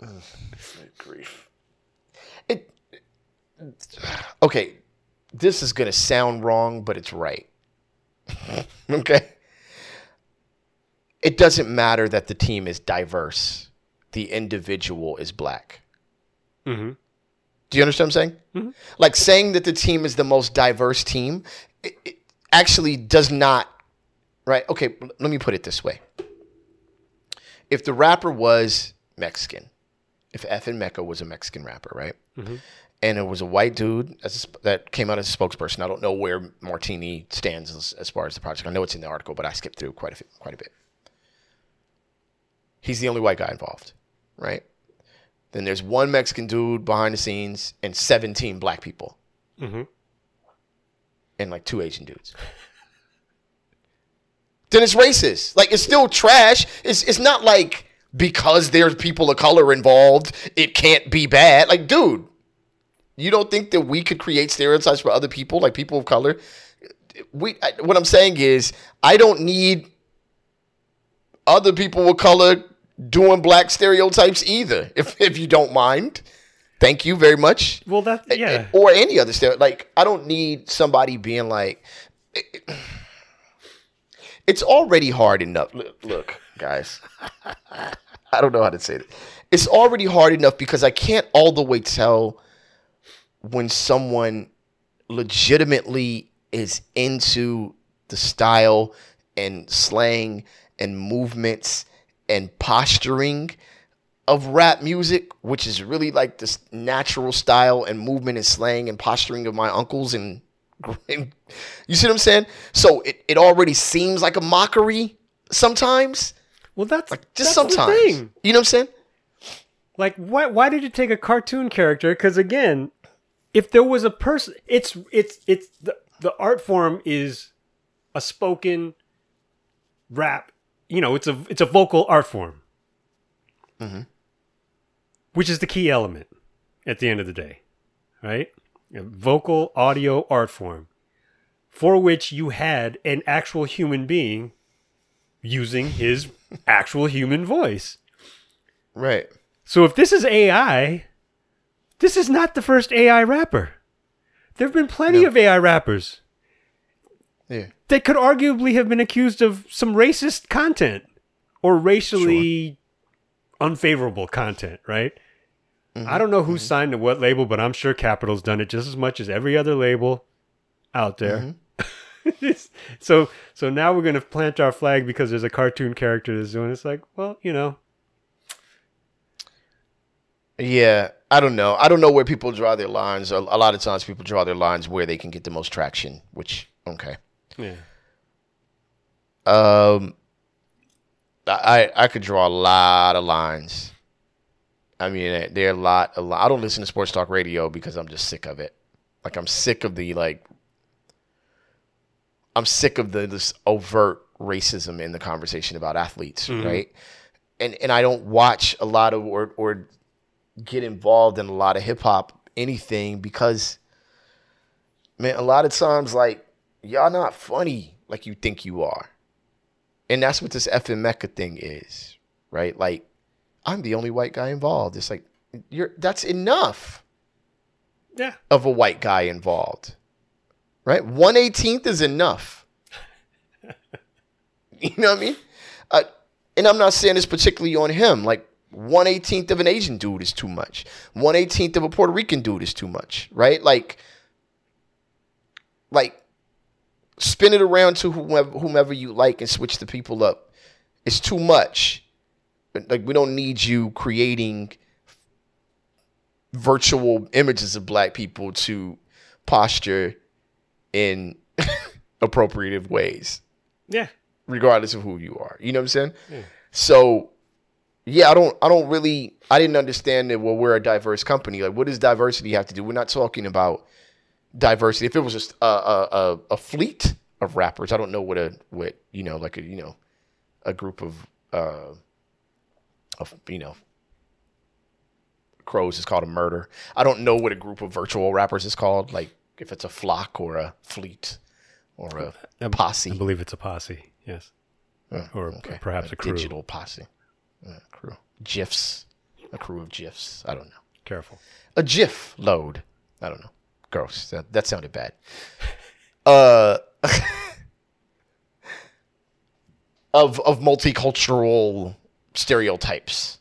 Mm. Grief. It. Okay. This is to sound wrong, but it's right. okay. It doesn't matter that the team is diverse, the individual is black. Mm-hmm. Do you understand what I'm saying? Like saying that the team is the most diverse team it, it actually does not, right? Okay, let me put it this way. If the rapper was Mexican, if FN Meka was a Mexican rapper, right? And it was a white dude as a, that came out as a spokesperson. I don't know where Martini stands as, as far as the project. I know it's in the article, but I skipped through quite a, quite a bit. He's the only white guy involved, right? Then there's one Mexican dude behind the scenes and 17 black people. Mhm. And like two Asian dudes. then it's racist. Like it's still trash. It's it's not like because there's people of color involved, it can't be bad. Like, dude, you don't think that we could create stereotypes for other people, like people of color? We I, what I'm saying is I don't need other people of color doing black stereotypes either. If if you don't mind, thank you very much. Well, that yeah. Or any other stereotype. Like I don't need somebody being like. It's already hard enough. Look, look guys. I don't know how to say it. It's already hard enough because I can't all the way tell when someone legitimately is into the style and slang and movements and posturing of rap music, which is really like this natural style and movement and slang and posturing of my uncles and, and you see what I'm saying? So it, it already seems like a mockery sometimes. Well, that's like Just that's sometimes. You know what I'm saying? Like, why why did you take a cartoon character? Because again, if there was a person, it's it's it's the the art form is a spoken rap. You know, it's a it's a vocal art form, mm-hmm. which is the key element at the end of the day, right? A vocal audio art form for which you had an actual human being using his actual human voice. Right. So if this is AI, this is not the first AI rapper. There have been plenty No. of AI rappers Yeah. that could arguably have been accused of some racist content or racially unfavorable content, right? Mm-hmm. I don't know who mm-hmm. signed to what label, but I'm sure Capitol's done it just as much as every other label out there. Mm-hmm. so so now we're gonna plant our flag because there's a cartoon character that's doing it. It's like, well, you know, Yeah, I don't know. I don't know where people draw their lines. A, a lot of times, people draw their lines where they can get the most traction. Which okay. Yeah. Um, I I could draw a lot of lines. I mean, there are a lot, a lot. I don't listen to sports talk radio because I'm just sick of it. Like I'm sick of the like. I'm sick of the this overt racism in the conversation about athletes, right? And and I don't watch a lot of or or get involved in a lot of hip hop anything because man, a lot of times like y'all not funny like you think you are. And that's what this FN Meka thing is, right? Like, I'm the only white guy involved. It's like you're that's enough Yeah. of a white guy involved. Right? One eighteenth is enough. you know what I mean? Uh, and I'm not saying this particularly on him. Like one eighteenth of an Asian dude is too much. One eighteenth of a Puerto Rican dude is too much. Right? Like, like spin it around to whomever, whomever you like and switch the people up. It's too much. Like we don't need you creating virtual images of black people to posture in appropriative ways, Yeah. regardless of who you are. You know what I'm saying? So yeah, I don't I don't really I didn't understand that well we're a diverse company. Like what does diversity have to do? We're not talking about diversity. If it was just a a, a, a fleet of rappers, I don't know what a what you know like a you know a group of uh of you know crows is called a murder. I don't know what a group of virtual rappers is called. Like if it's a flock or a fleet or a I posse. I believe it's a posse. Yes. Oh, or okay. perhaps a crew. digital posse. Crew. GIFs. A crew of GIFs. I don't know. Careful. A GIF load. I don't know. Gross. That, that sounded bad. Uh, of of multicultural stereotypes.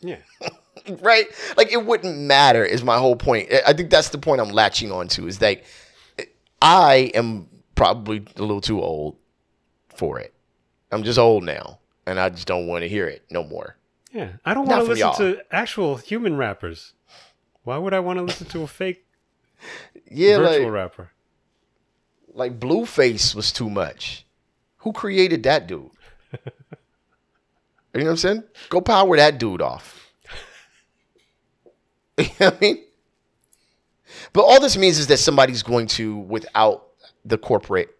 Yeah. right? Like it wouldn't matter is my whole point. I- think that's the point I'm latching on to is that I am probably a little too old for it. I'm just old now and I just don't want to hear it no more. Yeah. I don't want to listen y'all. to actual human rappers. Why would I want to listen to a fake Yeah, virtual like, rapper? like Blueface was too much. Who created that dude? you know what I'm saying? Go power that dude off. you know what I mean? But all this means is that somebody's going to, without the corporate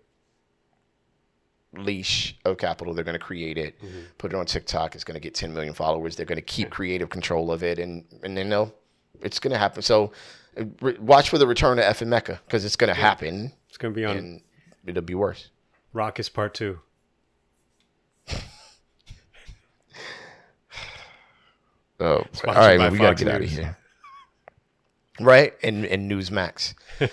leash of Capitol, they're going to create it, mm-hmm. put it on TikTok. It's going to get 10 million followers. They're going to keep creative control of it, and and they know it's going to happen. So, watch for the return of FN Meka because it's going to happen, It's going to be on and it'll be worse. Rock is Part 2. Oh, all Sponsored right, by man, we gotta Fox get out of here. Right, and and Newsmax. all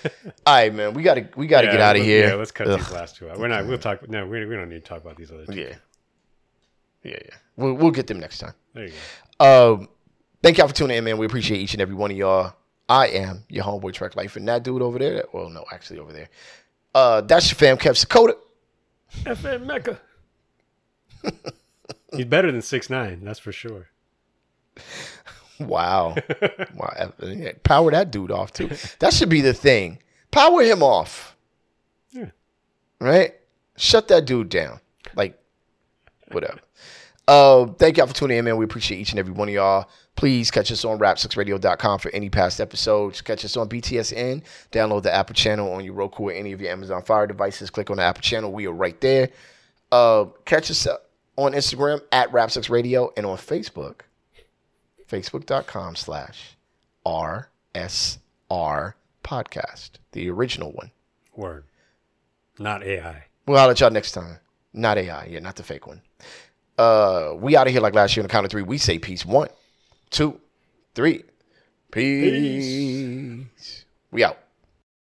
right, man, we gotta we gotta Yeah, get out of here. Yeah, let's cut Ugh. these last two out. We're not. We'll talk. No, we, we don't need to talk about these other two. Yeah, yeah, yeah. We'll we'll get them next time. There you go. Um, thank y'all for tuning in, man. We appreciate each and every one of y'all. I am your homeboy Trek Life, and that dude over there. Well, no, actually over there. Uh, that's your fam, Kev Sakota. FN Meka. He's better than six nine, that's for sure. Wow, wow, power that dude off too. That should be the thing. Power him off. Yeah. Right. Shut that dude down. Like, whatever. Uh, thank y'all for tuning in, man. We appreciate each and every one of y'all. Please catch us on rap6radio.com for any past episodes. Catch us on BTSN. Download the Apple channel on your Roku or any of your Amazon Fire devices. Click on the Apple channel. We are right there. Uh, catch us on Instagram at rap6radio and on Facebook, facebook.com slash RSR podcast, the original one. Word. Not AI. We'll holler at y'all next time. Not AI, yeah, not the fake one. Uh, we out of here like last year on the count of three. We say peace. One, two, three. Peace. We out.